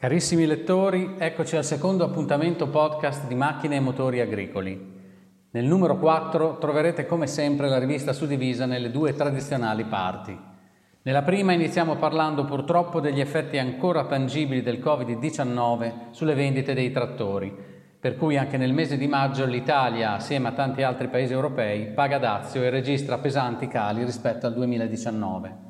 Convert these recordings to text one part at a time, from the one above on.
Carissimi lettori, eccoci al secondo appuntamento podcast di macchine e motori agricoli. Nel numero 4 troverete come sempre la rivista suddivisa nelle due tradizionali parti. Nella prima iniziamo parlando purtroppo degli effetti ancora tangibili del Covid-19 sulle vendite dei trattori, per cui anche nel mese di maggio l'Italia, assieme a tanti altri paesi europei, paga dazio e registra pesanti cali rispetto al 2019.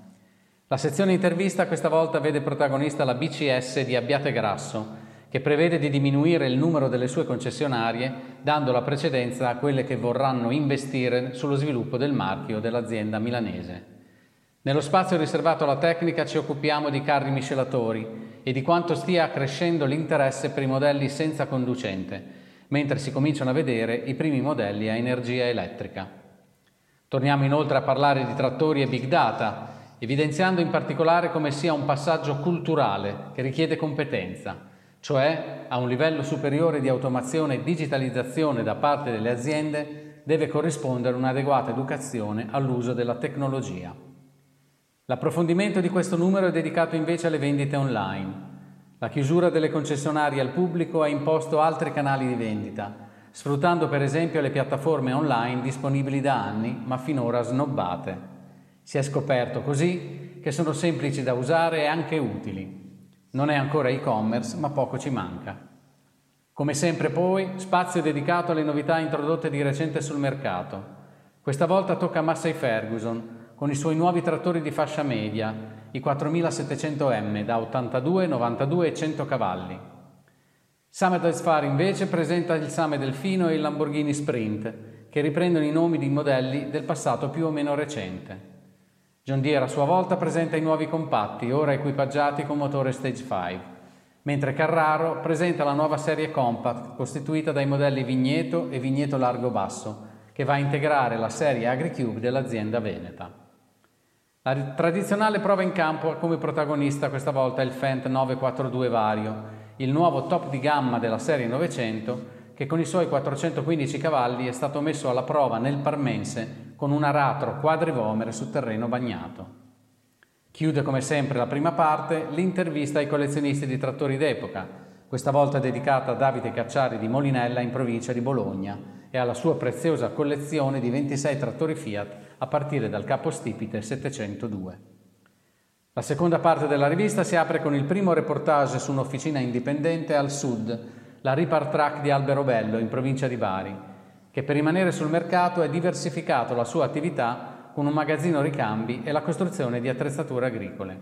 La sezione intervista questa volta vede protagonista la BCS di Abbiate Grasso, che prevede di diminuire il numero delle sue concessionarie, dando la precedenza a quelle che vorranno investire sullo sviluppo del marchio dell'azienda milanese. Nello spazio riservato alla tecnica ci occupiamo di carri miscelatori e di quanto stia crescendo l'interesse per i modelli senza conducente, mentre si cominciano a vedere i primi modelli a energia elettrica. Torniamo inoltre a parlare di trattori e big data, evidenziando in particolare come sia un passaggio culturale che richiede competenza, cioè a un livello superiore di automazione e digitalizzazione da parte delle aziende deve corrispondere un'adeguata educazione all'uso della tecnologia. L'approfondimento di questo numero è dedicato invece alle vendite online. La chiusura delle concessionarie al pubblico ha imposto altri canali di vendita, sfruttando per esempio le piattaforme online disponibili da anni ma finora snobbate. Si è scoperto così che sono semplici da usare e anche utili. Non è ancora e-commerce, ma poco ci manca. Come sempre poi, spazio dedicato alle novità introdotte di recente sul mercato. Questa volta tocca a Massey Ferguson con i suoi nuovi trattori di fascia media, i 4700M da 82, 92 e 100 cavalli. Samet Far invece presenta il Same Delfino e il Lamborghini Sprint, che riprendono i nomi di modelli del passato più o meno recente. John Deere a sua volta presenta i nuovi compatti, ora equipaggiati con motore Stage 5, mentre Carraro presenta la nuova serie Compact, costituita dai modelli Vigneto e Vigneto Largo Basso, che va a integrare la serie AgriCube dell'azienda Veneta. La tradizionale prova in campo ha come protagonista questa volta il Fendt 942 Vario, il nuovo top di gamma della serie 900 che con i suoi 415 cavalli è stato messo alla prova nel Parmense con un aratro quadrivomer su terreno bagnato. Chiude come sempre la prima parte l'intervista ai collezionisti di trattori d'epoca, questa volta dedicata a Davide Cacciari di Molinella in provincia di Bologna e alla sua preziosa collezione di 26 trattori Fiat a partire dal capostipite 702. La seconda parte della rivista si apre con il primo reportage su un'officina indipendente al sud la Ripar Track di Alberobello, in provincia di Bari, che per rimanere sul mercato ha diversificato la sua attività con un magazzino ricambi e la costruzione di attrezzature agricole.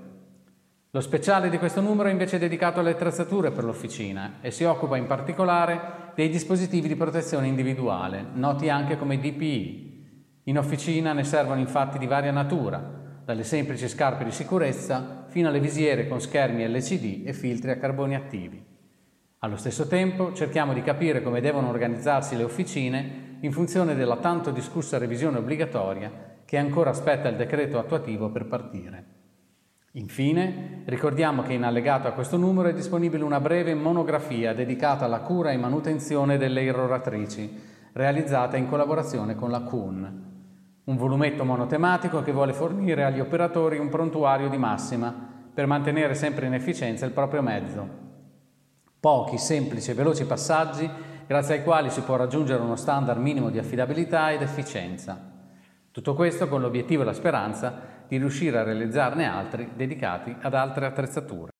Lo speciale di questo numero è invece dedicato alle attrezzature per l'officina e si occupa in particolare dei dispositivi di protezione individuale, noti anche come DPI. In officina ne servono infatti di varia natura, dalle semplici scarpe di sicurezza fino alle visiere con schermi LCD e filtri a carboni attivi. Allo stesso tempo cerchiamo di capire come devono organizzarsi le officine in funzione della tanto discussa revisione obbligatoria che ancora aspetta il decreto attuativo per partire. Infine, ricordiamo che in allegato a questo numero è disponibile una breve monografia dedicata alla cura e manutenzione delle irroratrici, realizzata in collaborazione con la CUN. Un volumetto monotematico che vuole fornire agli operatori un prontuario di massima per mantenere sempre in efficienza il proprio mezzo, Pochi, semplici e veloci passaggi grazie ai quali si può raggiungere uno standard minimo di affidabilità ed efficienza. Tutto questo con l'obiettivo e la speranza di riuscire a realizzarne altri dedicati ad altre attrezzature.